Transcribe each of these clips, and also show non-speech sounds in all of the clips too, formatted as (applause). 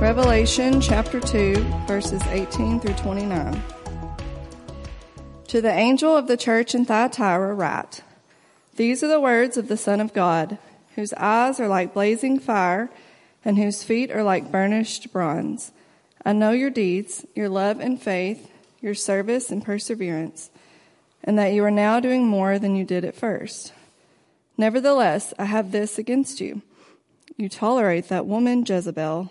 Revelation chapter 2, verses 18 through 29. To the angel of the church in Thyatira write, These are the words of the Son of God, whose eyes are like blazing fire, and whose feet are like burnished bronze. I know your deeds, your love and faith, your service and perseverance, and that you are now doing more than you did at first. Nevertheless, I have this against you. You tolerate that woman Jezebel,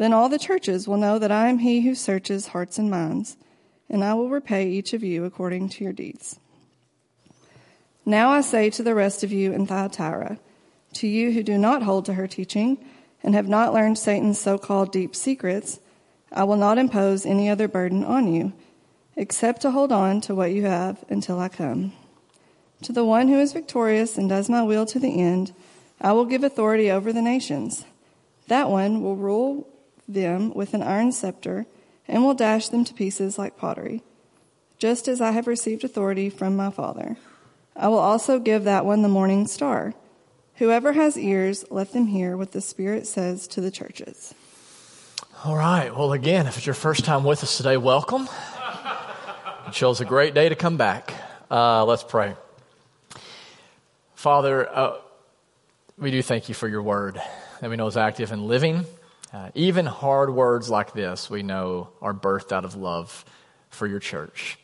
Then all the churches will know that I am he who searches hearts and minds, and I will repay each of you according to your deeds. Now I say to the rest of you in Thyatira, to you who do not hold to her teaching and have not learned Satan's so-called deep secrets, I will not impose any other burden on you, except to hold on to what you have until I come. To the one who is victorious and does my will to the end, I will give authority over the nations. That one will rule them with an iron scepter and will dash them to pieces like pottery, just as I have received authority from my Father. I will also give that one the morning star. Whoever has ears, let them hear what the Spirit says to the churches. All right. Well, again, if it's your first time with us today, welcome. It shows a great day to come back. Uh, let's pray. Father, uh, we do thank you for your word that we know is active and living. Uh, even hard words like this, we know are birthed out of love for your church.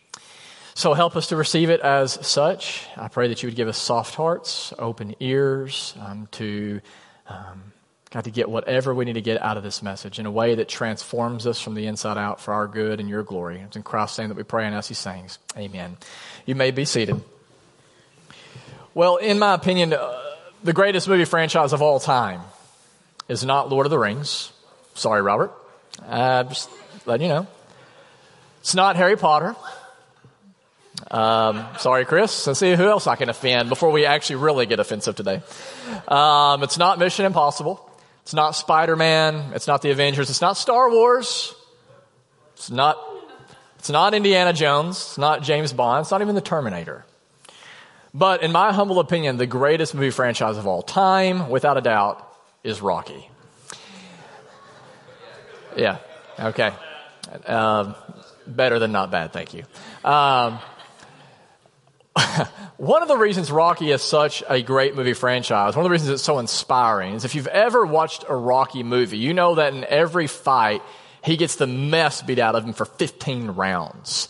So help us to receive it as such. I pray that you would give us soft hearts, open ears um, to um, God to get whatever we need to get out of this message in a way that transforms us from the inside out for our good and your glory. It's in Christ's name that we pray and ask these things. Amen. You may be seated. Well, in my opinion, uh, the greatest movie franchise of all time is not Lord of the Rings. Sorry, Robert. Uh, just letting you know. It's not Harry Potter. Um, sorry, Chris. Let's see who else I can offend before we actually really get offensive today. Um, it's not Mission Impossible. It's not Spider Man. It's not the Avengers. It's not Star Wars. It's not. It's not Indiana Jones. It's not James Bond. It's not even the Terminator. But in my humble opinion, the greatest movie franchise of all time, without a doubt, is Rocky. Yeah. Okay. Um, better than not bad. Thank you. Um, (laughs) one of the reasons Rocky is such a great movie franchise, one of the reasons it's so inspiring, is if you've ever watched a Rocky movie, you know that in every fight, he gets the mess beat out of him for 15 rounds.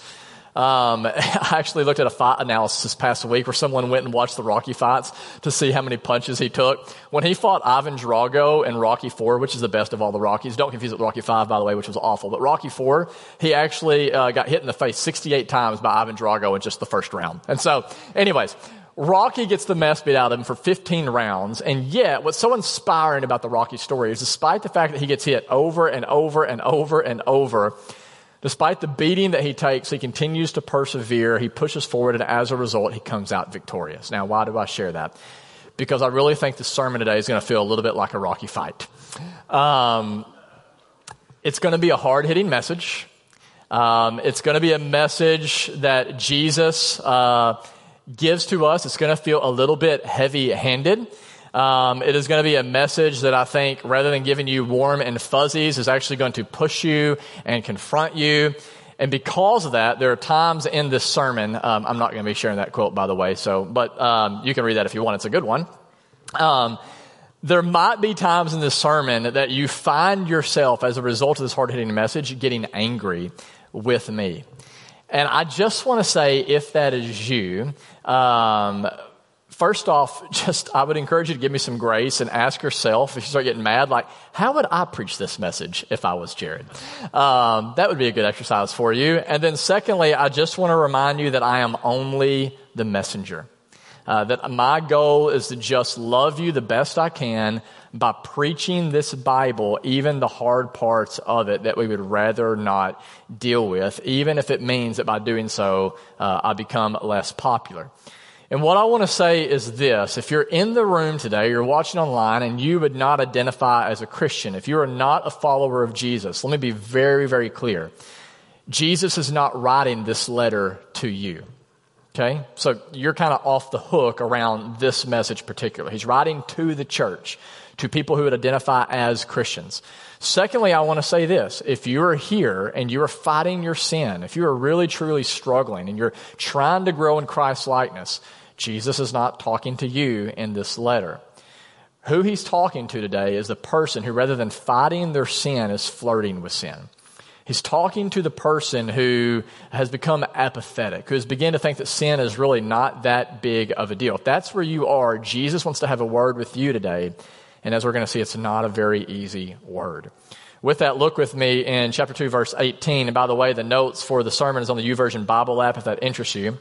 Um, (laughs) I actually looked at a fight analysis this past week where someone went and watched the Rocky fights to see how many punches he took. When he fought Ivan Drago in Rocky 4, which is the best of all the Rockies, don't confuse it with Rocky 5, by the way, which was awful, but Rocky 4, he actually uh, got hit in the face 68 times by Ivan Drago in just the first round. And so, anyways, Rocky gets the mess beat out of him for 15 rounds, and yet what's so inspiring about the Rocky story is despite the fact that he gets hit over and over and over and over, Despite the beating that he takes, he continues to persevere. He pushes forward, and as a result, he comes out victorious. Now, why do I share that? Because I really think the sermon today is going to feel a little bit like a rocky fight. Um, it's going to be a hard hitting message. Um, it's going to be a message that Jesus uh, gives to us. It's going to feel a little bit heavy handed. Um, it is going to be a message that I think, rather than giving you warm and fuzzies, is actually going to push you and confront you. And because of that, there are times in this sermon, um, I'm not going to be sharing that quote, by the way, so, but um, you can read that if you want. It's a good one. Um, there might be times in this sermon that you find yourself, as a result of this hard hitting message, getting angry with me. And I just want to say, if that is you, um, first off, (laughs) just I would encourage you to give me some grace and ask yourself if you start getting mad, like, how would I preach this message if I was Jared? Um, that would be a good exercise for you. And then secondly, I just want to remind you that I am only the messenger. Uh, that my goal is to just love you the best I can by preaching this Bible, even the hard parts of it that we would rather not deal with, even if it means that by doing so, uh, I become less popular. And what I want to say is this. If you're in the room today, you're watching online, and you would not identify as a Christian, if you are not a follower of Jesus, let me be very, very clear. Jesus is not writing this letter to you. Okay? So you're kind of off the hook around this message particular. He's writing to the church, to people who would identify as Christians. Secondly, I want to say this. If you are here and you are fighting your sin, if you are really truly struggling and you're trying to grow in Christ's likeness, Jesus is not talking to you in this letter. Who he's talking to today is the person who, rather than fighting their sin, is flirting with sin. He's talking to the person who has become apathetic, who has begun to think that sin is really not that big of a deal. If that's where you are, Jesus wants to have a word with you today. And as we're going to see, it's not a very easy word. With that, look with me in chapter 2, verse 18. And by the way, the notes for the sermon is on the YouVersion Bible app if that interests you.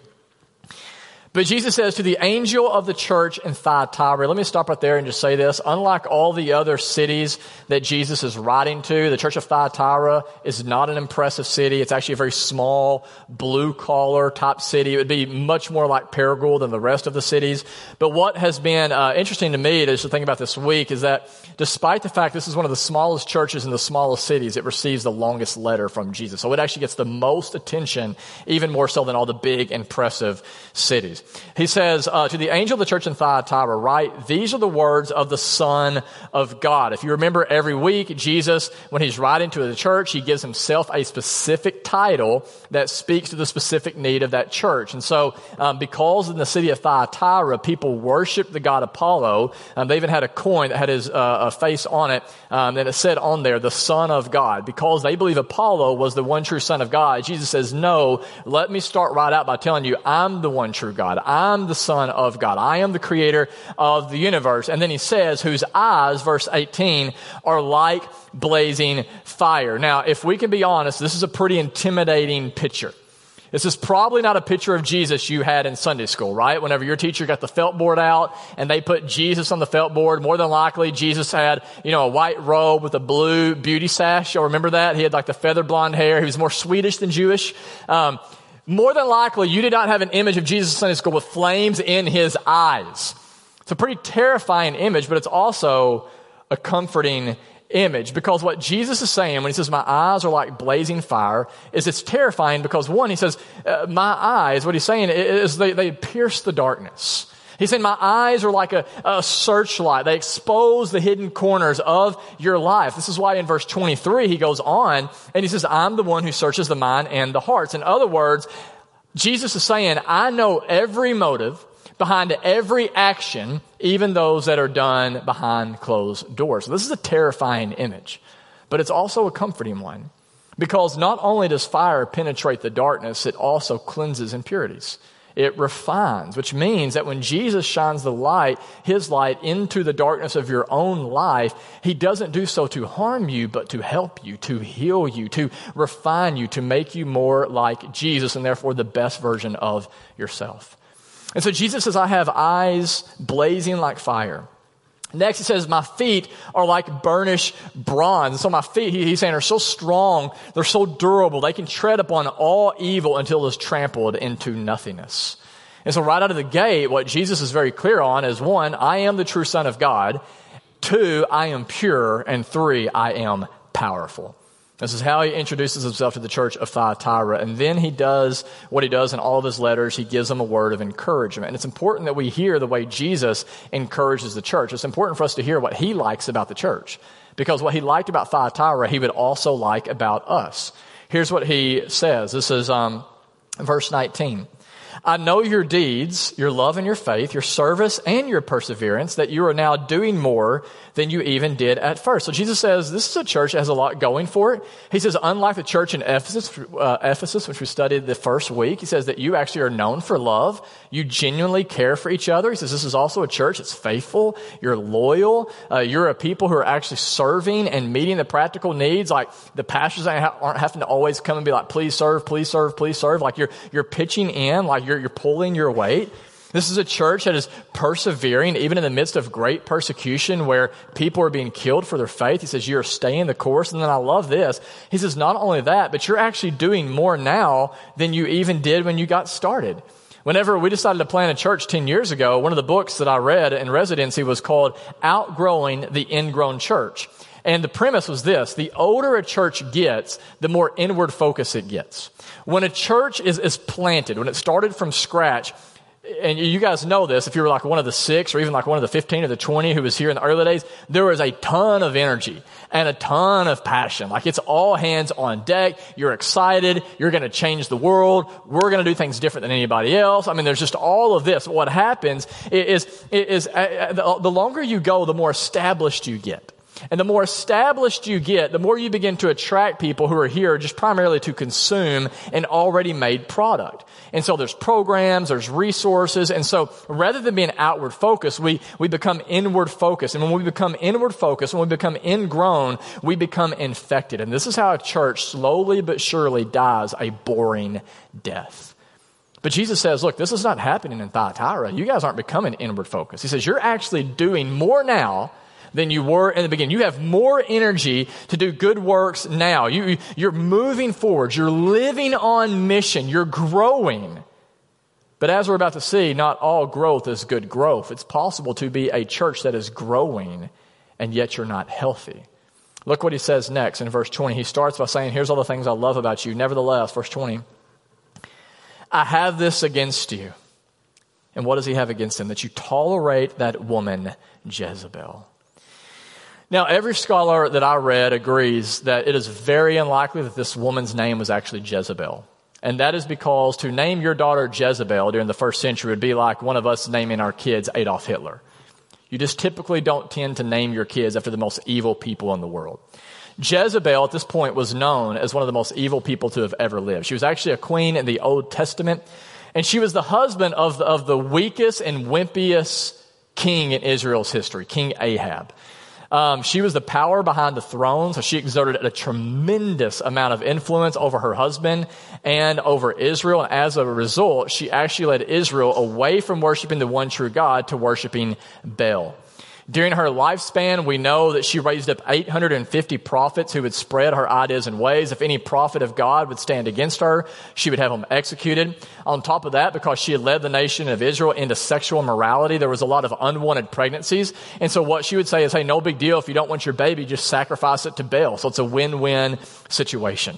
But Jesus says to the angel of the church in Thyatira, let me stop right there and just say this. Unlike all the other cities that Jesus is writing to, the church of Thyatira is not an impressive city. It's actually a very small, blue collar type city. It would be much more like Paragould than the rest of the cities. But what has been uh, interesting to me to think about this week is that despite the fact this is one of the smallest churches in the smallest cities, it receives the longest letter from Jesus. So it actually gets the most attention, even more so than all the big, impressive cities. He says, uh, to the angel of the church in Thyatira, write, these are the words of the Son of God. If you remember every week, Jesus, when he's writing to the church, he gives himself a specific title that speaks to the specific need of that church. And so, um, because in the city of Thyatira, people worship the god Apollo, um, they even had a coin that had his uh, face on it, um, and it said on there, the Son of God. Because they believe Apollo was the one true Son of God, Jesus says, no, let me start right out by telling you, I'm the one true God. God. I'm the son of God. I am the creator of the universe. And then he says, whose eyes, verse 18, are like blazing fire. Now, if we can be honest, this is a pretty intimidating picture. This is probably not a picture of Jesus you had in Sunday school, right? Whenever your teacher got the felt board out and they put Jesus on the felt board, more than likely Jesus had, you know, a white robe with a blue beauty sash. You'll remember that? He had like the feather blonde hair. He was more Swedish than Jewish. Um, more than likely, you did not have an image of Jesus Sunday school with flames in his eyes. It's a pretty terrifying image, but it's also a comforting image because what Jesus is saying when he says, My eyes are like blazing fire, is it's terrifying because one, he says, uh, My eyes, what he's saying is they, they pierce the darkness. He said, My eyes are like a, a, searchlight. They expose the hidden corners of your life. This is why in verse 23 he goes on and he says, I'm the one who searches the mind and the hearts. In other words, Jesus is saying, I know every motive behind every action, even those that are done behind closed doors. So this is a terrifying image, but it's also a comforting one because not only does fire penetrate the darkness, it also cleanses impurities it refines, which means that when Jesus shines the light, his light into the darkness of your own life, he doesn't do so to harm you, but to help you, to heal you, to refine you, to make you more like Jesus and therefore the best version of yourself. And so Jesus says, I have eyes blazing like fire. Next, it says, My feet are like burnished bronze. So, my feet, he's saying, are so strong, they're so durable, they can tread upon all evil until it's trampled into nothingness. And so, right out of the gate, what Jesus is very clear on is one, I am the true Son of God. Two, I am pure. And three, I am powerful. This is how he introduces himself to the church of Thyatira. And then he does what he does in all of his letters. He gives them a word of encouragement. And it's important that we hear the way Jesus encourages the church. It's important for us to hear what he likes about the church. Because what he liked about Thyatira, he would also like about us. Here's what he says. This is um, verse 19. I know your deeds, your love and your faith, your service and your perseverance, that you are now doing more than you even did at first. So Jesus says this is a church that has a lot going for it. He says, unlike the church in Ephesus, uh, Ephesus, which we studied the first week, he says that you actually are known for love. You genuinely care for each other. He says this is also a church that's faithful. You're loyal. Uh, you're a people who are actually serving and meeting the practical needs. Like the pastors aren't having to always come and be like, please serve, please serve, please serve. Like you're, you're pitching in, like you're, you're pulling your weight. This is a church that is persevering even in the midst of great persecution where people are being killed for their faith. He says, You're staying the course. And then I love this. He says, Not only that, but you're actually doing more now than you even did when you got started. Whenever we decided to plant a church 10 years ago, one of the books that I read in residency was called Outgrowing the Ingrown Church. And the premise was this the older a church gets, the more inward focus it gets. When a church is, is planted, when it started from scratch, and you guys know this, if you were like one of the six or even like one of the 15 or the 20 who was here in the early days, there was a ton of energy and a ton of passion. Like it's all hands on deck. You're excited. You're going to change the world. We're going to do things different than anybody else. I mean, there's just all of this. What happens is, is, is uh, uh, the longer you go, the more established you get. And the more established you get, the more you begin to attract people who are here just primarily to consume an already made product. And so there's programs, there's resources. And so rather than being outward focused, we, we become inward focused. And when we become inward focused, when we become ingrown, we become infected. And this is how a church slowly but surely dies a boring death. But Jesus says, look, this is not happening in Thyatira. You guys aren't becoming inward focused. He says, you're actually doing more now than you were in the beginning. You have more energy to do good works now. You, you're moving forward. You're living on mission. You're growing. But as we're about to see, not all growth is good growth. It's possible to be a church that is growing and yet you're not healthy. Look what he says next in verse 20. He starts by saying, Here's all the things I love about you. Nevertheless, verse 20, I have this against you. And what does he have against him? That you tolerate that woman, Jezebel. Now, every scholar that I read agrees that it is very unlikely that this woman's name was actually Jezebel. And that is because to name your daughter Jezebel during the first century would be like one of us naming our kids Adolf Hitler. You just typically don't tend to name your kids after the most evil people in the world. Jezebel at this point was known as one of the most evil people to have ever lived. She was actually a queen in the Old Testament, and she was the husband of the, of the weakest and wimpiest king in Israel's history, King Ahab. Um, she was the power behind the throne, so she exerted a tremendous amount of influence over her husband and over Israel. And as a result, she actually led Israel away from worshiping the one true God to worshiping Baal. During her lifespan, we know that she raised up 850 prophets who would spread her ideas and ways. If any prophet of God would stand against her, she would have them executed. On top of that, because she had led the nation of Israel into sexual morality, there was a lot of unwanted pregnancies. And so what she would say is, hey, no big deal. If you don't want your baby, just sacrifice it to Baal. So it's a win-win situation.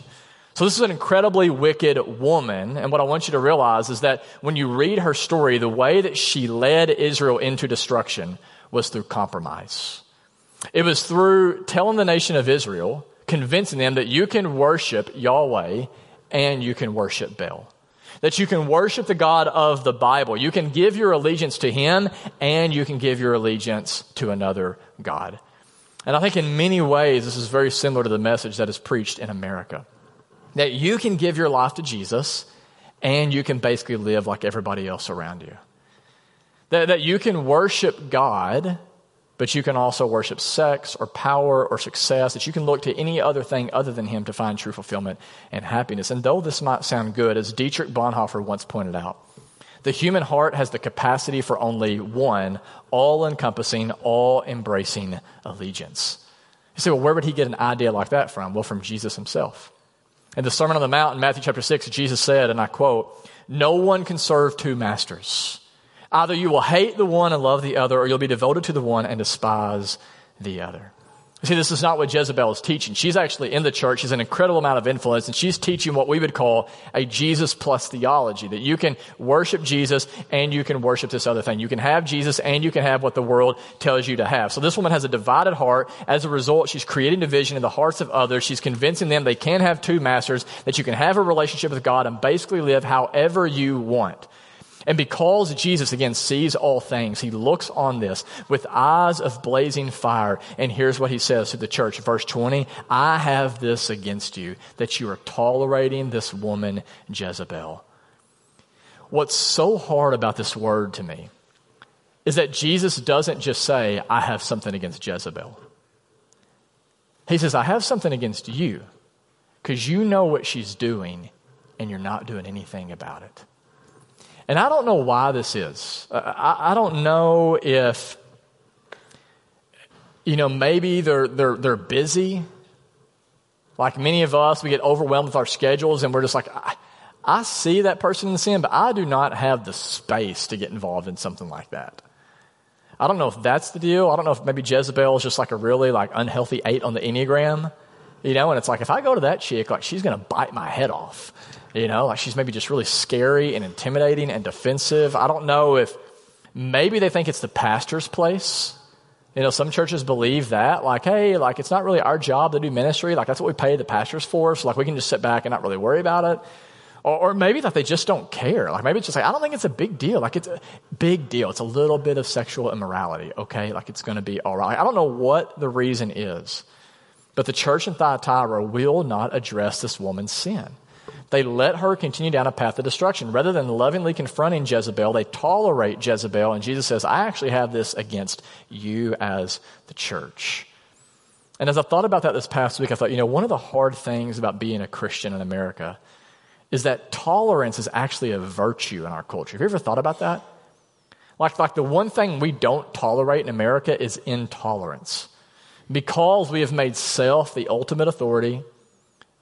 So this is an incredibly wicked woman. And what I want you to realize is that when you read her story, the way that she led Israel into destruction was through compromise. It was through telling the nation of Israel, convincing them that you can worship Yahweh and you can worship Baal. That you can worship the God of the Bible. You can give your allegiance to Him and you can give your allegiance to another God. And I think in many ways, this is very similar to the message that is preached in America. That you can give your life to Jesus and you can basically live like everybody else around you. That, that you can worship God, but you can also worship sex or power or success, that you can look to any other thing other than Him to find true fulfillment and happiness. And though this might sound good, as Dietrich Bonhoeffer once pointed out, the human heart has the capacity for only one all encompassing, all embracing allegiance. You say, well, where would he get an idea like that from? Well, from Jesus himself. In the Sermon on the Mount in Matthew chapter 6, Jesus said, and I quote, No one can serve two masters. Either you will hate the one and love the other, or you'll be devoted to the one and despise the other. See, this is not what Jezebel is teaching. She's actually in the church. She's an incredible amount of influence, and she's teaching what we would call a Jesus plus theology that you can worship Jesus and you can worship this other thing. You can have Jesus and you can have what the world tells you to have. So this woman has a divided heart. As a result, she's creating division in the hearts of others. She's convincing them they can have two masters, that you can have a relationship with God and basically live however you want. And because Jesus, again, sees all things, he looks on this with eyes of blazing fire. And here's what he says to the church, verse 20 I have this against you, that you are tolerating this woman, Jezebel. What's so hard about this word to me is that Jesus doesn't just say, I have something against Jezebel. He says, I have something against you because you know what she's doing and you're not doing anything about it. And I don't know why this is. Uh, I, I don't know if, you know, maybe they're, they're, they're busy. Like many of us, we get overwhelmed with our schedules and we're just like, I, I see that person in the sin, but I do not have the space to get involved in something like that. I don't know if that's the deal. I don't know if maybe Jezebel is just like a really like unhealthy eight on the Enneagram, you know, and it's like if I go to that chick, like she's going to bite my head off. You know, like she's maybe just really scary and intimidating and defensive. I don't know if maybe they think it's the pastor's place. You know, some churches believe that, like, hey, like it's not really our job to do ministry. Like that's what we pay the pastors for. So like we can just sit back and not really worry about it. Or, or maybe that they just don't care. Like maybe it's just like, I don't think it's a big deal. Like it's a big deal. It's a little bit of sexual immorality. Okay. Like it's going to be all right. I don't know what the reason is, but the church in Thyatira will not address this woman's sin. They let her continue down a path of destruction. Rather than lovingly confronting Jezebel, they tolerate Jezebel. And Jesus says, I actually have this against you as the church. And as I thought about that this past week, I thought, you know, one of the hard things about being a Christian in America is that tolerance is actually a virtue in our culture. Have you ever thought about that? Like, like the one thing we don't tolerate in America is intolerance. Because we have made self the ultimate authority,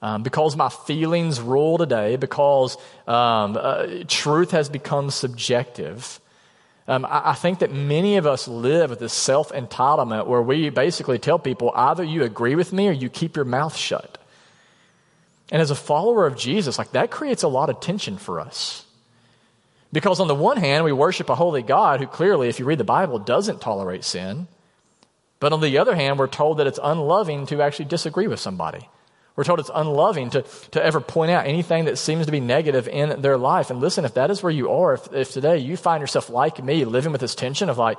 um, because my feelings rule today, because um, uh, truth has become subjective, um, I, I, think that many of us live with this self entitlement where we basically tell people either you agree with me or you keep your mouth shut. And as a follower of Jesus, like that creates a lot of tension for us. Because on the one hand, we worship a holy God who clearly, if you read the Bible, doesn't tolerate sin. But on the other hand, we're told that it's unloving to actually disagree with somebody. We're told it's unloving to, to ever point out anything that seems to be negative in their life. And listen, if that is where you are, if, if today you find yourself like me, living with this tension of like,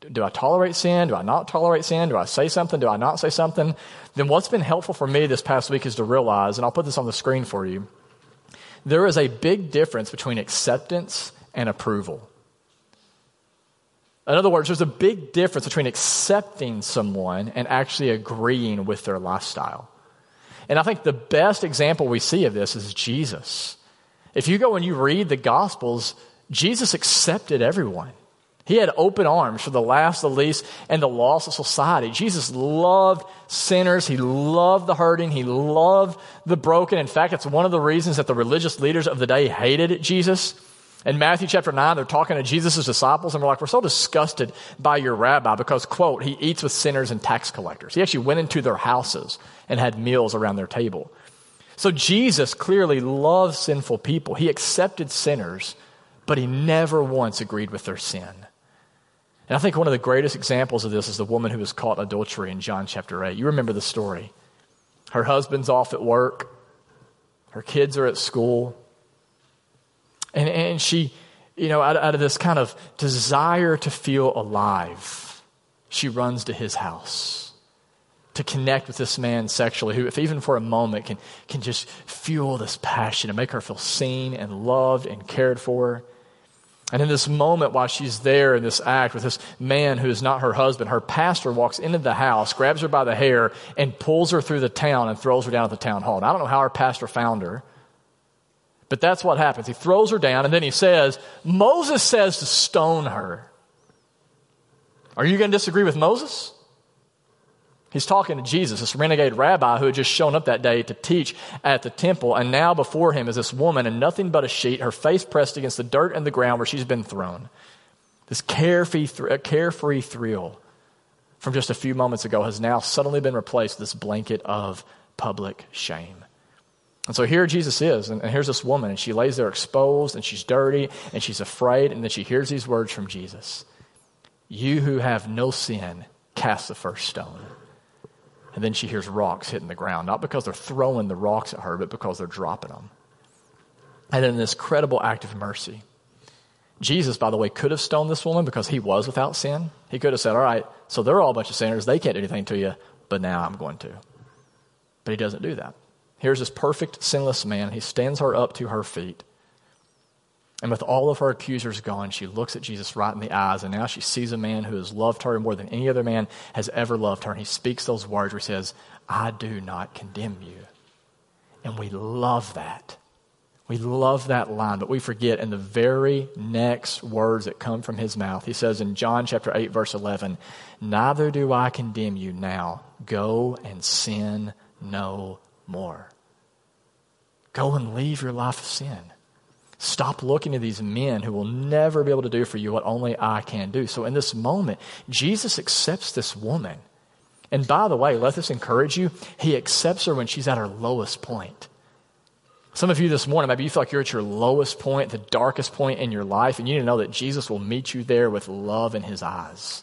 do I tolerate sin? Do I not tolerate sin? Do I say something? Do I not say something? Then what's been helpful for me this past week is to realize, and I'll put this on the screen for you, there is a big difference between acceptance and approval. In other words, there's a big difference between accepting someone and actually agreeing with their lifestyle. And I think the best example we see of this is Jesus. If you go and you read the Gospels, Jesus accepted everyone. He had open arms for the last, the least, and the lost of society. Jesus loved sinners. He loved the hurting. He loved the broken. In fact, it's one of the reasons that the religious leaders of the day hated Jesus. In Matthew chapter 9, they're talking to Jesus' disciples, and we're like, we're so disgusted by your rabbi because, quote, he eats with sinners and tax collectors. He actually went into their houses and had meals around their table. So Jesus clearly loved sinful people. He accepted sinners, but he never once agreed with their sin. And I think one of the greatest examples of this is the woman who was caught adultery in John chapter 8. You remember the story. Her husband's off at work, her kids are at school. And, and she, you know, out, out of this kind of desire to feel alive, she runs to his house to connect with this man sexually, who, if even for a moment, can, can just fuel this passion and make her feel seen and loved and cared for. And in this moment, while she's there in this act with this man who is not her husband, her pastor walks into the house, grabs her by the hair, and pulls her through the town and throws her down at the town hall. Now, I don't know how her pastor found her, but that's what happens. He throws her down, and then he says, Moses says to stone her. Are you going to disagree with Moses? He's talking to Jesus, this renegade rabbi who had just shown up that day to teach at the temple. And now before him is this woman in nothing but a sheet, her face pressed against the dirt and the ground where she's been thrown. This carefree, uh, carefree thrill from just a few moments ago has now suddenly been replaced with this blanket of public shame. And so here Jesus is, and, here's this woman, and she lays there exposed, and she's dirty, and she's afraid, and then she hears these words from Jesus You who have no sin, cast the first stone. And then she hears rocks hitting the ground, not because they're throwing the rocks at her, but because they're dropping them. And in this credible act of mercy, Jesus, by the way, could have stoned this woman because he was without sin. He could have said, All right, so they're all a bunch of sinners. They can't do anything to you, but now I'm going to. But he doesn't do that. Here's this perfect, sinless man. He stands her up to her feet. And with all of her accusers gone, she looks at Jesus right in the eyes, and now she sees a man who has loved her more than any other man has ever loved her. And he speaks those words where he says, I do not condemn you. And we love that. We love that line, but we forget in the very next words that come from his mouth. He says in John chapter 8, verse 11, Neither do I condemn you now. Go and sin no more. Go and leave your life of sin. Stop looking to these men who will never be able to do for you what only I can do. So, in this moment, Jesus accepts this woman. And by the way, let this encourage you. He accepts her when she's at her lowest point. Some of you this morning, maybe you feel like you're at your lowest point, the darkest point in your life, and you need to know that Jesus will meet you there with love in his eyes.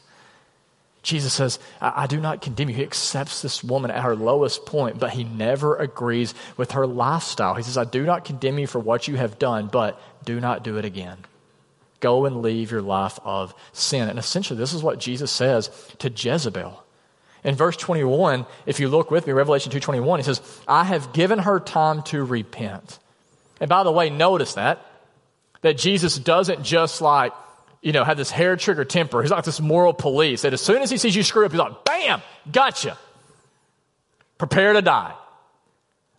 Jesus says, I, I, do not condemn you. He accepts this woman at her lowest point, but he never agrees with her lifestyle. He says, I do not condemn you for what you have done, but do not do it again. Go and leave your life of sin. And essentially, this is what Jesus says to Jezebel. In verse 21, if you look with me, Revelation 2.21, he says, I have given her time to repent. And by the way, notice that, that Jesus doesn't just like you know, had this hair trigger temper. He's like this moral police that as soon as he sees you screw up, he's like, bam, gotcha. Prepare to die.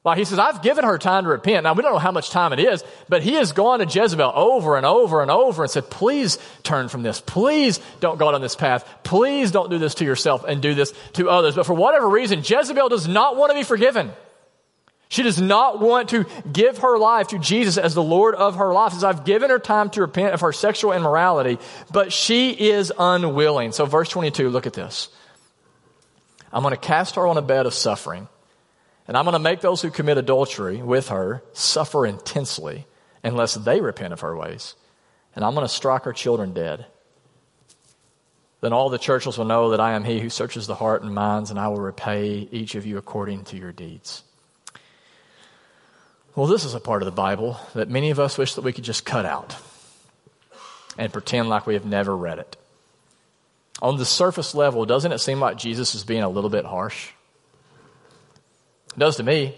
Like he says, I've given her time to repent. Now, we don't know how much time it is, but he has gone to Jezebel over and over and over and said, please turn from this. Please don't go down this path. Please don't do this to yourself and do this to others. But for whatever reason, Jezebel does not want to be forgiven. She does not want to give her life to Jesus as the Lord of her life. As I've given her time to repent of her sexual immorality, but she is unwilling. So, verse 22, look at this. I'm going to cast her on a bed of suffering, and I'm going to make those who commit adultery with her suffer intensely unless they repent of her ways. And I'm going to strike her children dead. Then all the churches will know that I am he who searches the heart and minds, and I will repay each of you according to your deeds. Well, this is a part of the Bible that many of us wish that we could just cut out and pretend like we have never read it. On the surface level, doesn't it seem like Jesus is being a little bit harsh? It does to me.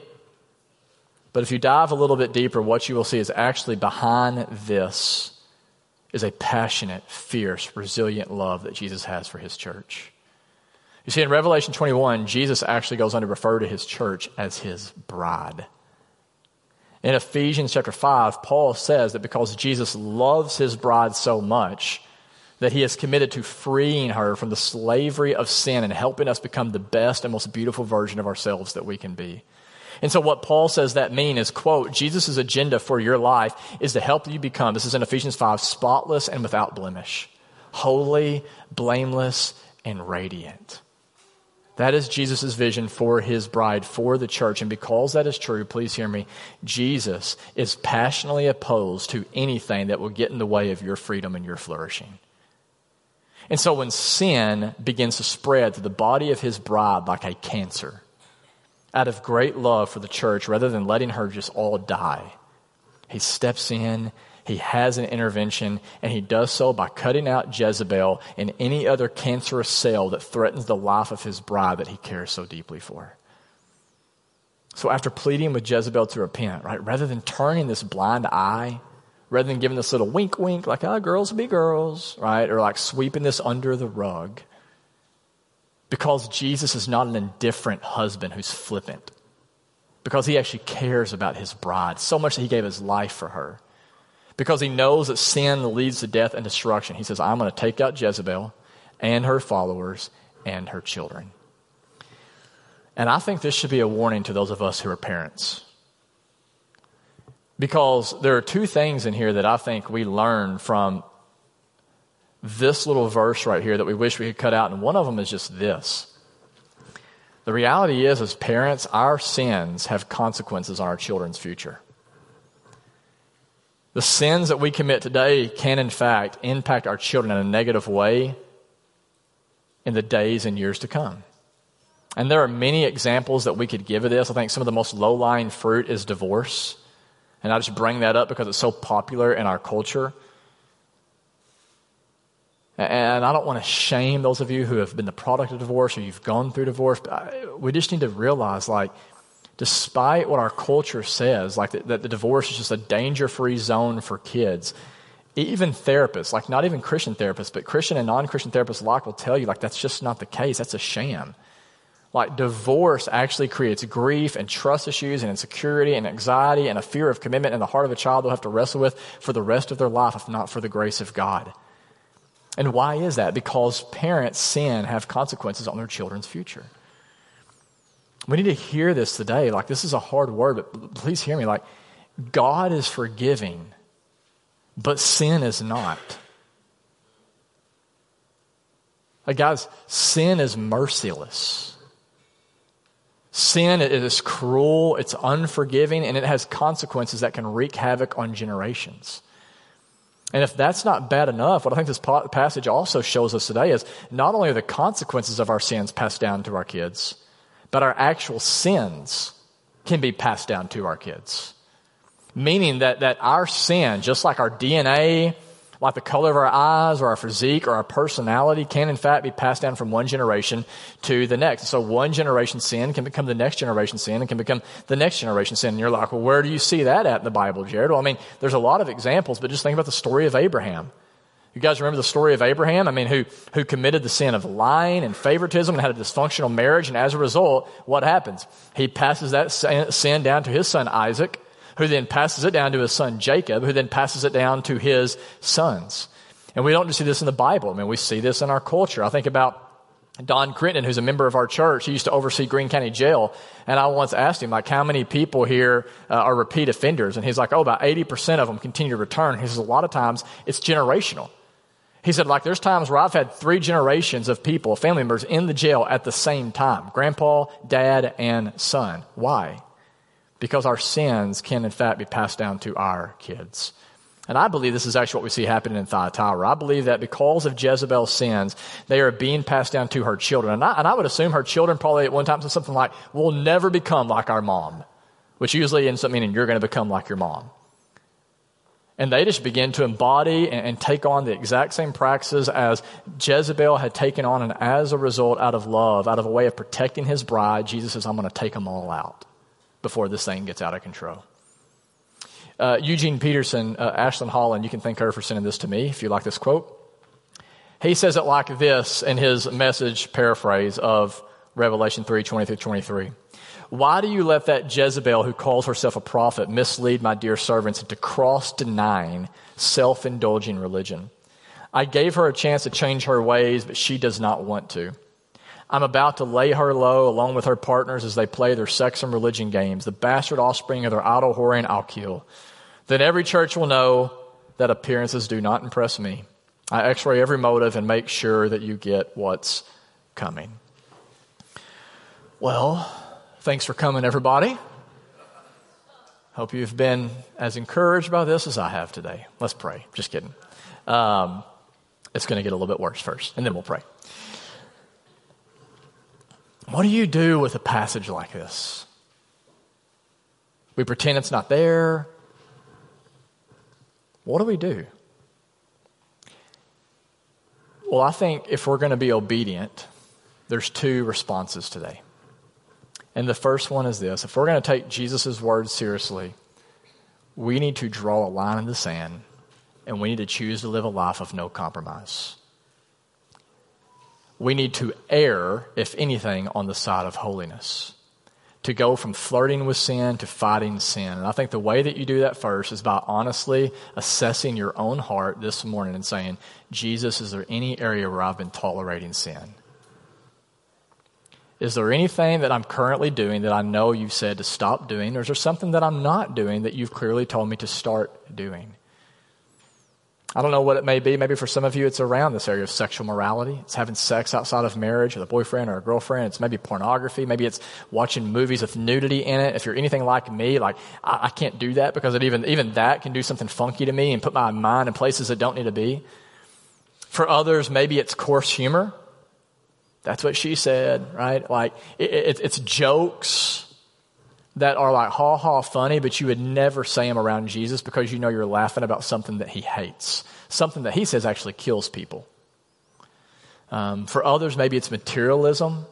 But if you dive a little bit deeper, what you will see is actually behind this is a passionate, fierce, resilient love that Jesus has for his church. You see, in Revelation 21, Jesus actually goes on to refer to his church as his bride. In Ephesians chapter 5, Paul says that because Jesus loves his bride so much, that he is committed to freeing her from the slavery of sin and helping us become the best and most beautiful version of ourselves that we can be. And so what Paul says that mean is, quote, Jesus' agenda for your life is to help you become, this is in Ephesians 5, spotless and without blemish, holy, blameless, and radiant. That is Jesus' vision for his bride, for the church. And because that is true, please hear me, Jesus is passionately opposed to anything that will get in the way of your freedom and your flourishing. And so when sin begins to spread through the body of his bride like a cancer, out of great love for the church, rather than letting her just all die, he steps in he has an intervention, and he does so by cutting out Jezebel and any other cancerous cell that threatens the life of his bride that he cares so deeply for. So, after pleading with Jezebel to repent, right, rather than turning this blind eye, rather than giving this little wink wink, like, oh, girls will be girls, right, or like sweeping this under the rug, because Jesus is not an indifferent husband who's flippant, because he actually cares about his bride so much that he gave his life for her because he knows that sin leads to death and destruction. He says, I'm going to take out Jezebel and her followers and her children. And I think this should be a warning to those of us who are parents. Because there are two things in here that I think we learn from this little verse right here that we wish we could cut out, and one of them is just this. The reality is, as parents, our sins have consequences on our children's future. The sins that we commit today can, in fact, impact our children in a negative way in the days and years to come. And there are many examples that we could give of this. I think some of the most low lying fruit is divorce. And I just bring that up because it's so popular in our culture. And I don't want to shame those of you who have been the product of divorce or you've gone through divorce. But we just need to realize, like, despite what our culture says, like that, that the divorce is just a danger free zone for kids, even therapists, like not even Christian therapists, but Christian and non Christian therapists alike will tell you, like, that's just not the case. That's a sham. Like, divorce actually creates grief and trust issues and insecurity and anxiety and a fear of commitment in the heart of a child they'll have to wrestle with for the rest of their life, if not for the grace of God. And why is that? Because parents' sin have consequences on their children's future. We need to hear this today. Like, this is a hard word, but please hear me. Like, God is forgiving, but sin is not. Like, guys, sin is merciless. Sin is cruel, it's unforgiving, and it has consequences that can wreak havoc on generations. And if that's not bad enough, what I think this passage also shows us today is not only are the consequences of our sins passed down to our kids, but our actual sins can be passed down to our kids. Meaning that, that our sin, just like our DNA, like the color of our eyes or our physique or our personality can in fact be passed down from one generation to the next. So one generation sin can become the next generation sin and can become the next generation sin. And you're like, well, where do you see that at in the Bible, Jared? Well, I mean, there's a lot of examples, but just think about the story of Abraham. You guys remember the story of Abraham? I mean, who, who committed the sin of lying and favoritism and had a dysfunctional marriage. And as a result, what happens? He passes that sin down to his son Isaac who then passes it down to his son Jacob, who then passes it down to his sons. And we don't just see this in the Bible. I mean, we see this in our culture. I think about Don Crittenden, who's a member of our church, he used to oversee Greene County Jail. And I once asked him, like, how many people here uh, are repeat offenders? And he's like, oh, about 80% of them continue to return. He says, a lot of times it's generational. He said, like, there's times where I've had three generations of people, family members, in the jail at the same time grandpa, dad, and son. Why? because our sins can, in fact, be passed down to our kids. And I believe this is actually what we see happening in Thyatira. I believe that because of Jezebel's sins, they are being passed down to her children. And I, and I would assume her children probably at one time said something like, We'll never become like our mom, which usually ends up meaning you're going to become like your mom. And they just begin to embody and, and, take on the exact same practices as Jezebel had taken on. And as a result, out of love, out of a way of protecting his bride, Jesus says, I'm going to take them all out before this thing gets out of control. Uh, Eugene Peterson, uh, Ashland Holland, you can thank her for sending this to me if you like this quote. He says it like this in his message paraphrase of Revelation 3 20 through 23. Why do you let that Jezebel who calls herself a prophet mislead my dear servants into cross denying, self indulging religion? I gave her a chance to change her ways, but she does not want to. I'm about to lay her low along with her partners as they play their sex and religion games. The bastard offspring of their idol whoring I'll kill. Then every church will know that appearances do not impress me. I x ray every motive and make sure that you get what's coming. Well, thanks for coming, everybody. Hope you've been as encouraged by this as I have today. Let's pray. Just kidding. Um, it's going to get a little bit worse first, and then we'll pray. What do you do with a passage like this? We pretend it's not there. What do we do? Well, I think if we're going to be obedient, there's two responses today. And the first one is this if we're going to take Jesus' words seriously, we need to draw a line in the sand and we need to choose to live a life of no compromise we need to err, if anything, on the side of holiness. To go from flirting with sin to fighting sin. And I think the way that you do that first is by honestly assessing your own heart this morning and saying, Jesus, is there any area where I've been tolerating sin? Is there anything that I'm currently doing that I know you've said to stop doing? Or is there something that I'm not doing that you've clearly told me to start doing? I don't know what it may be. Maybe for some of you, it's around this area of sexual morality. It's having sex outside of marriage with a boyfriend or a girlfriend. It's maybe pornography. Maybe it's watching movies with nudity in it. If you're anything like me, like, I, I can't do that because it even, even that can do something funky to me and put my mind in places that don't need to be. For others, maybe it's coarse humor. That's what she said, right? Like, it, it, it's jokes that are like ha ha funny, but you would never say them around Jesus because you know you're laughing about something that he hates, something that he says actually kills people. Um, for others, maybe it's materialism.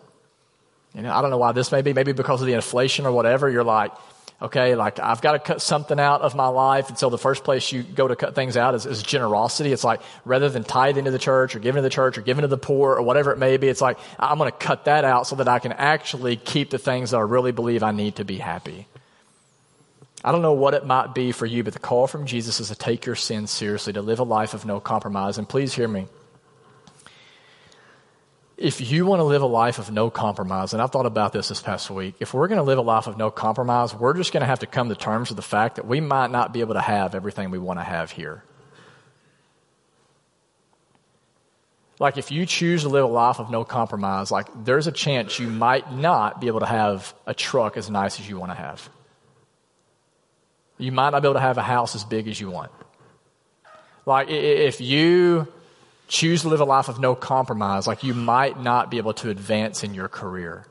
You know, I don't know why this may be. Maybe because of the inflation or whatever. You're like, okay, like I've got to cut something out of my life. And so the first place you go to cut things out is, is generosity. It's like rather than tithing to the church or giving to the church or giving to the poor or whatever it may be, it's like I'm going to cut that out so that I can actually keep the things that I really believe I need to be happy. I don't know what it might be for you, but the call from Jesus is to take your sins seriously, to live a life of no compromise. And please hear me if you want to live a life of no compromise, and I've thought about this this past week, if we're going to live a life of no compromise, we're just going to have to come to terms with the fact that we might not be able to have everything we want to have here. Like, if you choose to live a life of no compromise, like, there's a chance you might not be able to have a truck as nice as you want to have. You might not be able to have a house as big as you want. Like, if you choose to live a life of no compromise, like you might not be able to advance in your career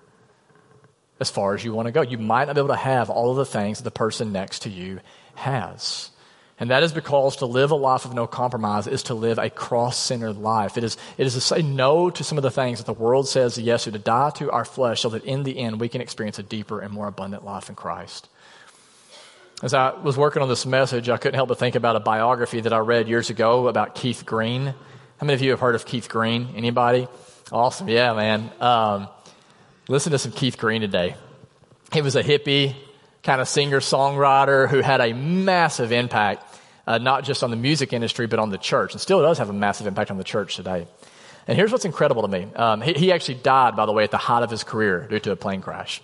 as far as you want to go. You might not be able to have all of the things that the person next to you has. And that is because to live a life of no compromise is to live a cross centered life. It is, it is to say no to some of the things that the world says yes to, to die to our flesh so that in the end we can experience a deeper and more abundant life in Christ. As I was working on this message, I couldn't help but think about a biography that I read years ago about Keith Green. How many of you have heard of Keith Green? Anybody? Awesome. Yeah, man. Um, listen to some Keith Green today. He was a hippie, kind of singer songwriter who had a massive impact, uh, not just on the music industry, but on the church, and still does have a massive impact on the church today. And here's what's incredible to me. Um, he, he, actually died, by the way, at the height of his career due to a plane crash.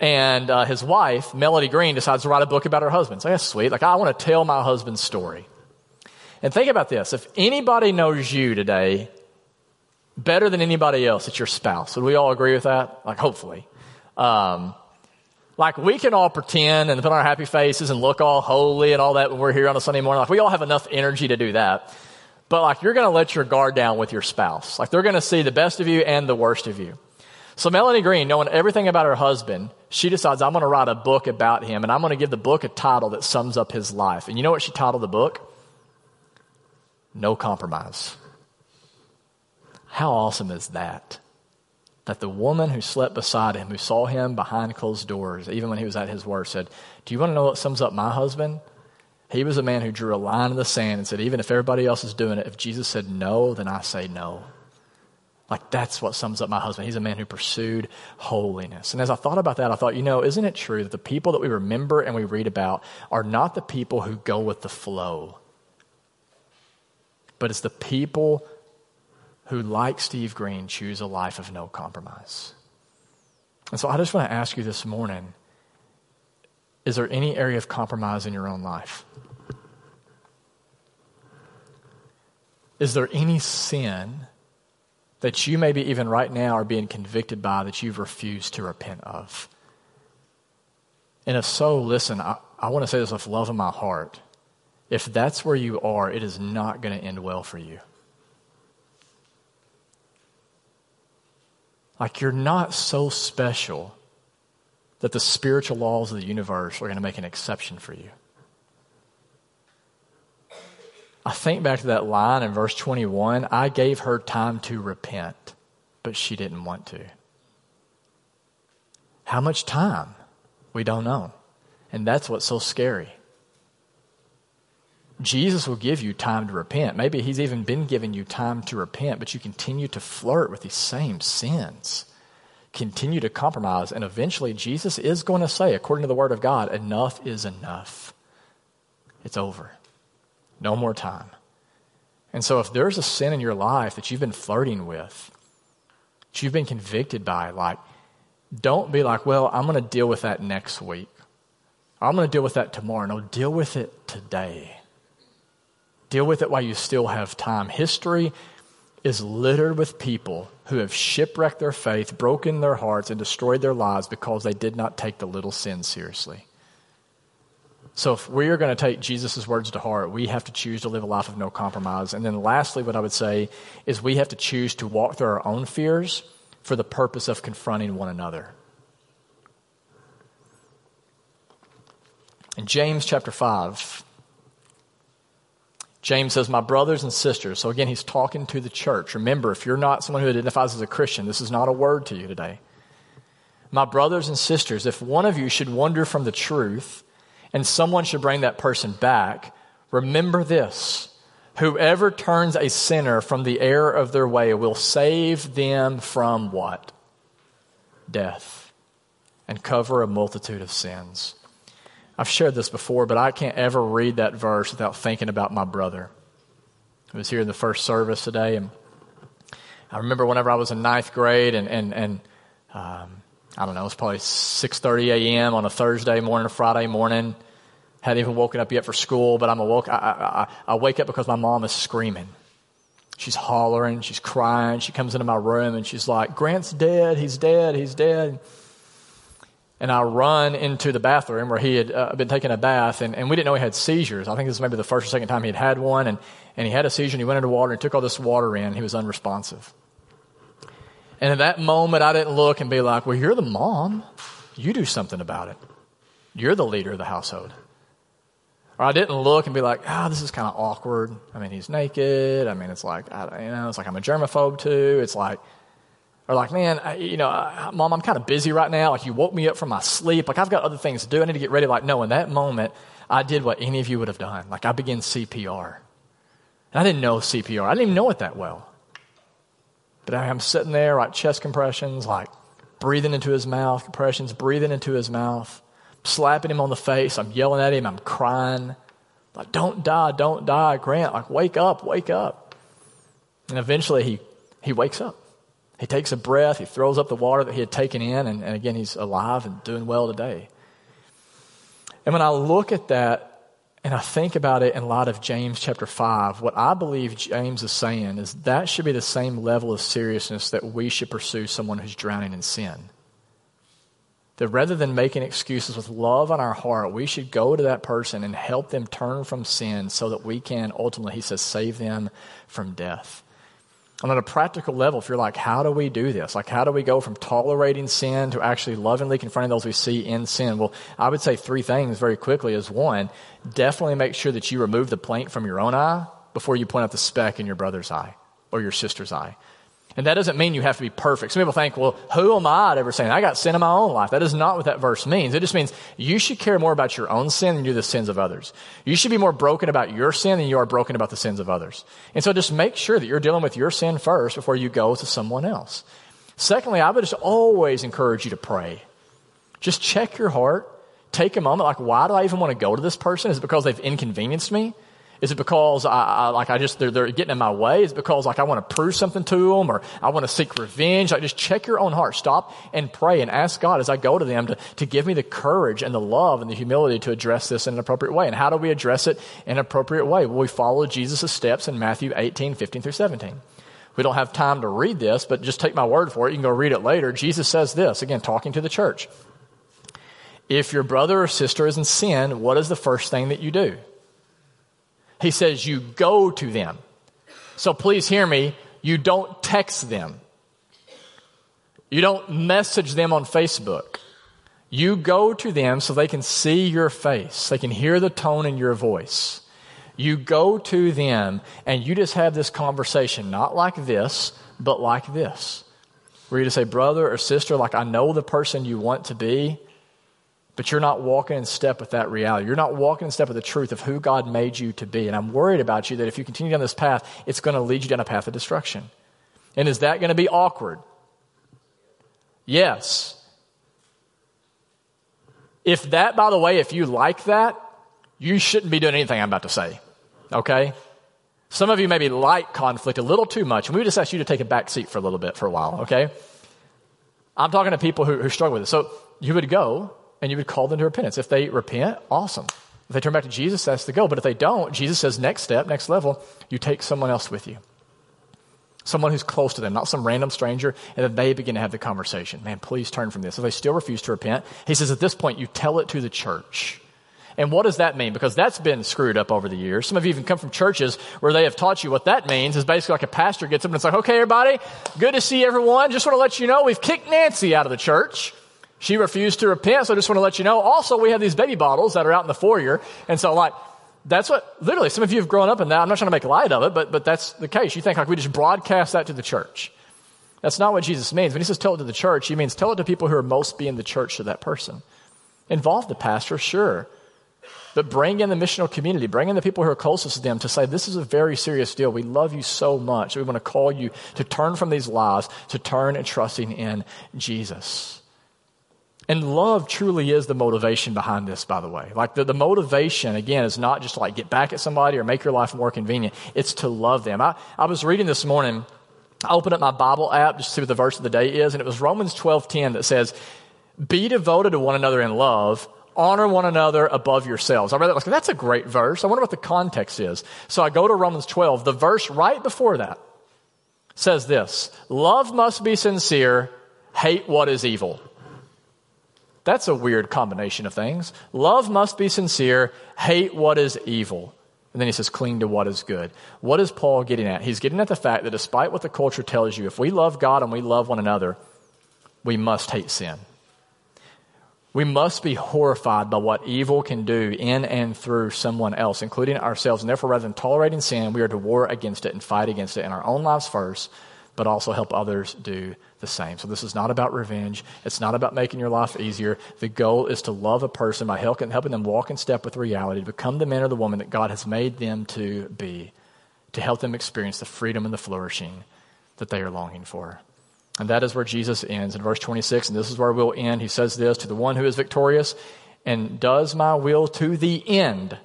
And uh, his wife, Melody Green, decides to write a book about her husband. So that's sweet. Like, I want to tell my husband's story. And think about this if anybody knows you today better than anybody else, it's your spouse. Would we all agree with that? Like, hopefully. Um, like, we can all pretend and put on our happy faces and look all holy and all that when we're here on a Sunday morning. Like, we all have enough energy to do that. But, like, you're going to let your guard down with your spouse. Like, they're going to see the best of you and the worst of you. So, Melanie Green, knowing everything about her husband, she decides, I'm going to write a book about him and I'm going to give the book a title that sums up his life. And you know what she titled the book? No compromise. How awesome is that? That the woman who slept beside him, who saw him behind closed doors, even when he was at his worst, said, Do you want to know what sums up my husband? He was a man who drew a line in the sand and said, Even if everybody else is doing it, if Jesus said no, then I say no. Like, that's what sums up my husband. He's a man who pursued holiness. And as I thought about that, I thought, you know, isn't it true that the people that we remember and we read about are not the people who go with the flow? But it's the people who, like Steve Green, choose a life of no compromise. And so I just want to ask you this morning is there any area of compromise in your own life? Is there any sin that you maybe even right now are being convicted by that you've refused to repent of? And if so, listen, I, I want to say this with love in my heart. If that's where you are, it is not going to end well for you. Like you're not so special that the spiritual laws of the universe are going to make an exception for you. I think back to that line in verse 21 I gave her time to repent, but she didn't want to. How much time? We don't know. And that's what's so scary. Jesus will give you time to repent. Maybe he's even been giving you time to repent, but you continue to flirt with these same sins. Continue to compromise, and eventually Jesus is going to say, according to the Word of God, enough is enough. It's over. No more time. And so, if there's a sin in your life that you've been flirting with, that you've been convicted by, like, don't be like, well, I'm going to deal with that next week. I'm going to deal with that tomorrow. No, deal with it today. Deal with it while you still have time. History is littered with people who have shipwrecked their faith, broken their hearts, and destroyed their lives because they did not take the little sins seriously. So, if we are going to take Jesus' words to heart, we have to choose to live a life of no compromise. And then, lastly, what I would say is we have to choose to walk through our own fears for the purpose of confronting one another. In James chapter 5, James says, My brothers and sisters. So again, he's talking to the church. Remember, if you're not someone who identifies as a Christian, this is not a word to you today. My brothers and sisters, if one of you should wander from the truth and someone should bring that person back, remember this. Whoever turns a sinner from the error of their way will save them from what? Death and cover a multitude of sins. I've shared this before, but I can't ever read that verse without thinking about my brother. I was here in the first service today, and I remember whenever I was in ninth grade, and and and um, I don't know, it was probably six thirty a.m. on a Thursday morning, a Friday morning. Hadn't even woken up yet for school, but I'm awoke. I, I, I wake up because my mom is screaming. She's hollering, she's crying. She comes into my room and she's like, "Grant's dead. He's dead. He's dead." And I run into the bathroom where he had uh, been taking a bath, and, and we didn't know he had seizures. I think this was maybe the first or second time he had had one, and, and he had a seizure, and he went into water and took all this water in. He was unresponsive. And at that moment, I didn't look and be like, well, you're the mom. You do something about it. You're the leader of the household. Or I didn't look and be like, ah, oh, this is kind of awkward. I mean, he's naked. I mean, it's like, I, you know, it's like I'm a germaphobe too. It's like, or like, man, I, you know, I, mom, I'm kind of busy right now. Like, you woke me up from my sleep. Like, I've got other things to do. I need to get ready. Like, no, in that moment, I did what any of you would have done. Like, I began CPR. And I didn't know CPR. I didn't even know it that well. But I'm sitting there, like, chest compressions, like, breathing into his mouth, compressions, breathing into his mouth, slapping him on the face. I'm yelling at him. I'm crying. Like, don't die, don't die, Grant. Like, wake up, wake up. And eventually he, he wakes up. He takes a breath, he throws up the water that he had taken in, and, and again, he's alive and doing well today. And when I look at that and I think about it in light of James chapter 5, what I believe James is saying is that should be the same level of seriousness that we should pursue someone who's drowning in sin. That rather than making excuses with love on our heart, we should go to that person and help them turn from sin so that we can ultimately, he says, save them from death. And on a practical level, if you're like, how do we do this? Like, how do we go from tolerating sin to actually lovingly confronting those we see in sin? Well, I would say three things very quickly is one, definitely make sure that you remove the plank from your own eye before you point out the speck in your brother's eye or your sister's eye. And that doesn't mean you have to be perfect. Some people think, well, who am I to ever say, I got sin in my own life? That is not what that verse means. It just means you should care more about your own sin than you do the sins of others. You should be more broken about your sin than you are broken about the sins of others. And so just make sure that you're dealing with your sin first before you go to someone else. Secondly, I would just always encourage you to pray. Just check your heart. Take a moment, like, why do I even want to go to this person? Is it because they've inconvenienced me? Is it because I, I like I just they're, they're, getting in my way? Is it because like I want to prove something to them or I want to seek revenge? Like just check your own heart. Stop and pray and ask God as I go to them to, to give me the courage and the love and the humility to address this in an appropriate way. And how do we address it in an appropriate way? Well, we follow Jesus' steps in Matthew 18, 15 through 17. We don't have time to read this, but just take my word for it. You can go read it later. Jesus says this, again, talking to the church. If your brother or sister is in sin, what is the first thing that you do? He says, You go to them. So please hear me. You don't text them. You don't message them on Facebook. You go to them so they can see your face, they can hear the tone in your voice. You go to them and you just have this conversation, not like this, but like this. Where you just say, brother or sister, like I know the person you want to be, but you're not walking in step with that reality. You're not walking in step with the truth of who God made you to be. And I'm worried about you that if you continue down this path, it's going to lead you down a path of destruction. And is that going to be awkward? Yes. If that, by the way, if you like that, you shouldn't be doing anything I'm about to say. Okay? Some of you maybe like conflict a little too much, and we just ask you to take a back seat for a little bit for a while, okay? I'm talking to people who, who struggle with it. So you would go and you would call them to repentance. If they repent, awesome. If they turn back to Jesus, that's the goal. But if they don't, Jesus says, next step, next level, you take someone else with you. Someone who's close to them, not some random stranger, and then they begin to have the conversation. Man, please turn from this. If they still refuse to repent, he says at this point, you tell it to the church. And what does that mean? Because that's been screwed up over the years. Some of you even come from churches where they have taught you what that means is basically like a pastor gets up and it's like, okay, everybody, good to see everyone. Just want to let you know we've kicked Nancy out of the church. She refused to repent, so I just want to let you know. Also, we have these baby bottles that are out in the foyer. And so, like, That's what, literally, some of you have grown up in that. I'm not trying to make light of it, but, but that's the case. You think like we just broadcast that to the church. That's not what Jesus means. When he says tell it to the church, he means tell it to people who are most being the church to that person. Involve the pastor, sure. But bring in the missional community, bring in the people who are closest to them to say, this is a very serious deal. We love you so much. We want to call you to turn from these lies, to turn and trusting in Jesus. And love truly is the motivation behind this, by the way. Like the, the motivation, again, is not just like get back at somebody or make your life more convenient. It's to love them. I, I was reading this morning, I opened up my Bible app just to see what the verse of the day is, and it was Romans 12:10 that says, Be devoted to one another in love, honor one another above yourselves. I read that, like, that's a great verse. I wonder what the context is. So I go to Romans 12. The verse right before that says this Love must be sincere, hate what is evil. That's a weird combination of things. Love must be sincere, hate what is evil. And then he says, cling to what is good. What is Paul getting at? He's getting at the fact that despite what the culture tells you, if we love God and we love one another, we must hate sin. We must be horrified by what evil can do in and through someone else, including ourselves. And therefore, rather than tolerating sin, we are to war against it and fight against it in our own lives first, but also help others do the same. So this is not about revenge. It's not about making your life easier. The goal is to love a person by helping, them walk in step with reality, to become the man or the woman that God has made them to be, to help them experience the freedom and the flourishing that they are longing for. And that is where Jesus ends in verse 26, and this is where we'll end. He says this to the one who is victorious and does my will to the end,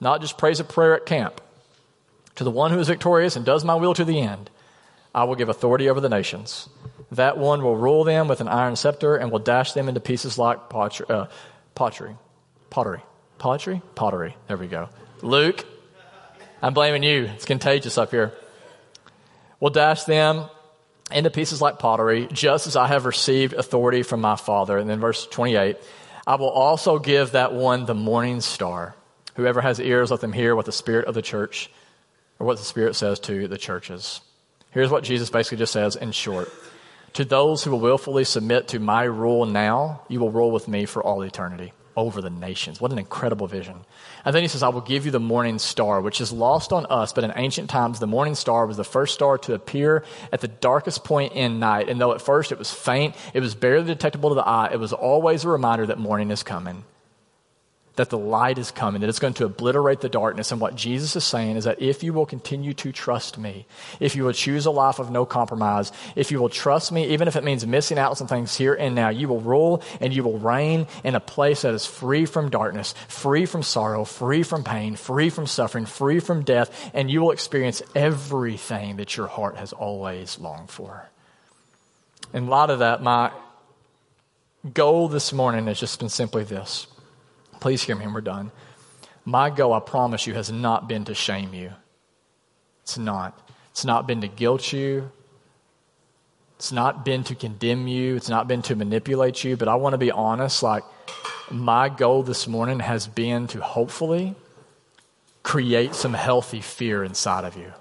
not just prays a prayer at camp. To the one who is victorious and does my will to the end, I will give authority over the nations. That one will rule them with an iron scepter and will dash them into pieces like pottery. Uh, pottery. Pottery. Pottery? Pottery. There we go. Luke, I'm blaming you. It's contagious up here. Will dash them into pieces like pottery, just as I have received authority from my Father. And then verse 28 I will also give that one the morning star. Whoever has ears, let them hear what the Spirit of the church, or what the Spirit says to the churches. Here's what Jesus basically just says in short. To those who will willfully submit to my rule now, you will rule with me for all eternity over the nations. What an incredible vision. And then he says, I will give you the morning star, which is lost on us, but in ancient times, the morning star was the first star to appear at the darkest point in night. And though at first it was faint, it was barely detectable to the eye, it was always a reminder that morning is coming that the light is coming, that it's going to obliterate the darkness. And what Jesus is saying is that if you will continue to trust me, if you will choose a life of no compromise, if you will trust me, even if it means missing out on some things here and now, you will rule and you will reign in a place that is free from darkness, free from sorrow, free from pain, free from suffering, free from death, and you will experience everything that your heart has always longed for. In light of that, my goal this morning has just been simply this Please hear me and we're done. My goal, I promise you, has not been to shame you. It's not. It's not been to guilt you. It's not been to condemn you. It's not been to manipulate you. But I want to be honest. Like, my goal this morning has been to hopefully create some healthy fear inside of you.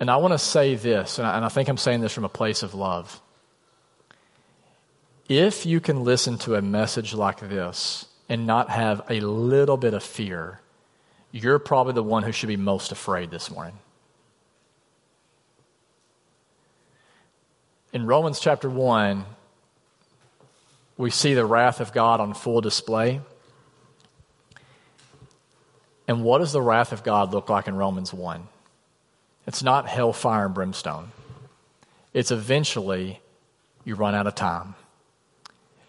And I want to say this, and I, think I'm saying this from a place of love. If you can listen to a message like this and not have a little bit of fear, you're probably the one who should be most afraid this morning. In Romans chapter 1, we see the wrath of God on full display. And what does the wrath of God look like in Romans 1? It's not hellfire and brimstone. It's eventually you run out of time.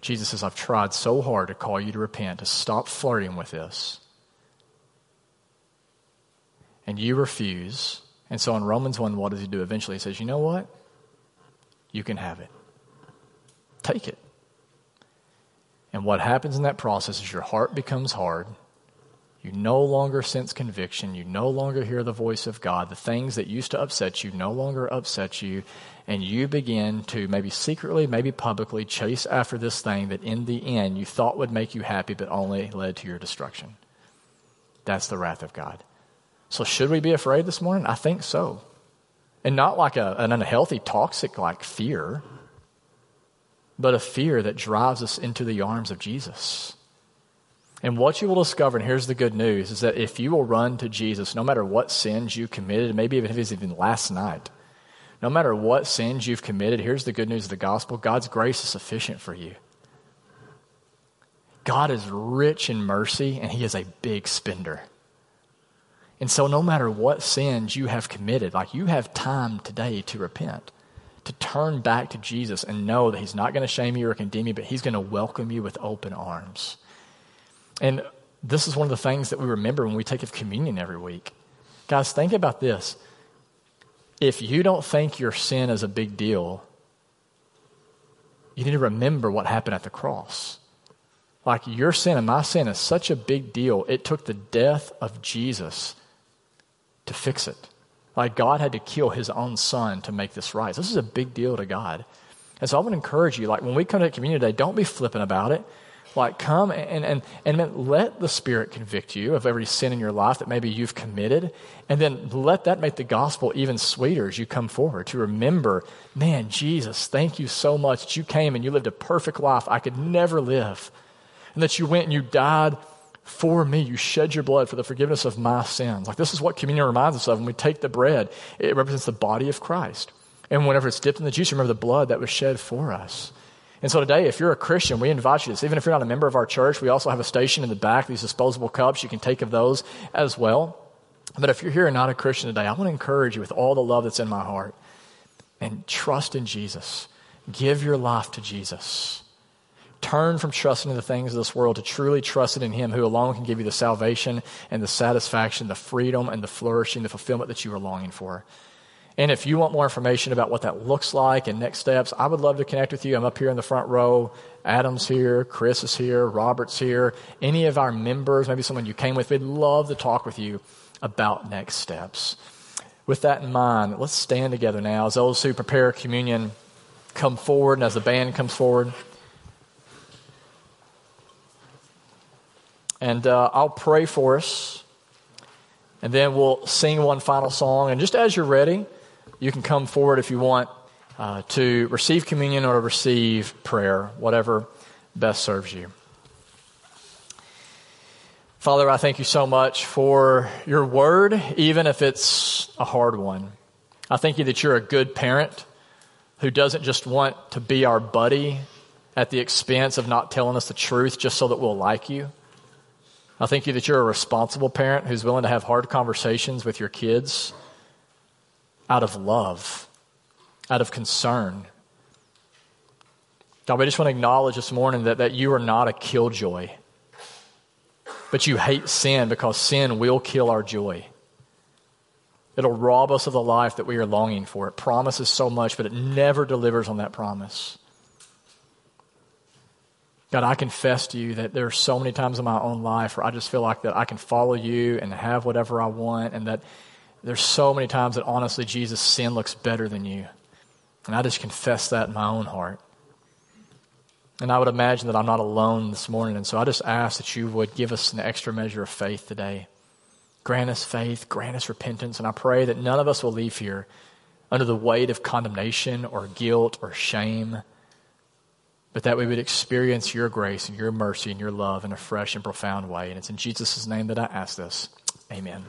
Jesus says, I've tried so hard to call you to repent, to stop flirting with this. And you refuse. And so in Romans 1, what does he do eventually? He says, You know what? You can have it. Take it. And what happens in that process is your heart becomes hard you no longer sense conviction. You no longer hear the voice of God. The things that used to upset you no longer upset you. And you begin to maybe secretly, maybe publicly chase after this thing that in the end you thought would make you happy, but only led to your destruction. That's the wrath of God. So, should we be afraid this morning? I think so. And not like a, an unhealthy, toxic like fear, but a fear that drives us into the arms of Jesus. And what you will discover, and here's the good news, is that if you will run to Jesus, no matter what sins you committed, maybe even if it's even last night, no matter what sins you've committed, here's the good news of the gospel God's grace is sufficient for you. God is rich in mercy, and He is a big spender. And so, no matter what sins you have committed, like you have time today to repent, to turn back to Jesus and know that He's not going to shame you or condemn you, but He's going to welcome you with open arms. And this is one of the things that we remember when we take of communion every week. Guys, think about this. If you don't think your sin is a big deal, you need to remember what happened at the cross. Like your sin and my sin is such a big deal, it took the death of Jesus to fix it. Like God had to kill his own son to make this right. This is a big deal to God. And so I would encourage you, like when we come to communion today, don't be flippant about it. Like come and, and, and let the Spirit convict you of every sin in your life that maybe you've committed. And then let that make the gospel even sweeter as you come forward to remember, man, Jesus, thank you so much that you came and you lived a perfect life I could never live. And that you went and you died for me. You shed your blood for the forgiveness of my sins. Like this is what communion reminds us of. When we take the bread, it represents the body of Christ. And whenever it's dipped in the juice, remember the blood that was shed for us. And so today, if you're a Christian, we invite you to this. Even if you're not a member of our church, we also have a station in the back, these disposable cups. You can take of those as well. But if you're here and not a Christian today, I want to encourage you with all the love that's in my heart and trust in Jesus. Give your life to Jesus. Turn from trusting in the things of this world to truly trusting in Him who alone can give you the salvation and the satisfaction, the freedom and the flourishing, the fulfillment that you are longing for. And if you want more information about what that looks like and next steps, I would love to connect with you. I'm up here in the front row. Adam's here, Chris is here, Robert's here. Any of our members, maybe someone you came with, we'd love to talk with you about next steps. With that in mind, let's stand together now as those who prepare communion come forward and as the band comes forward. And uh, I'll pray for us. And then we'll sing one final song. And just as you're ready, you can come forward if you want uh, to receive communion or to receive prayer, whatever best serves you. Father, I thank you so much for your word, even if it's a hard one. I thank you that you're a good parent who doesn't just want to be our buddy at the expense of not telling us the truth just so that we'll like you. I thank you that you're a responsible parent who's willing to have hard conversations with your kids out of love, out of concern. God, we just want to acknowledge this morning that, that you are not a killjoy, but you hate sin because sin will kill our joy. It'll rob us of the life that we are longing for. It promises so much, but it never delivers on that promise. God, I confess to you that there are so many times in my own life where I just feel like that I can follow you and have whatever I want, and that there's so many times that honestly, Jesus' sin looks better than you. And I just confess that in my own heart. And I would imagine that I'm not alone this morning. And so I just ask that you would give us an extra measure of faith today. Grant us faith, grant us repentance. And I pray that none of us will leave here under the weight of condemnation or guilt or shame but that we would experience your grace and your mercy and your love in a fresh and profound way. And it's in Jesus' name that I ask this. Amen.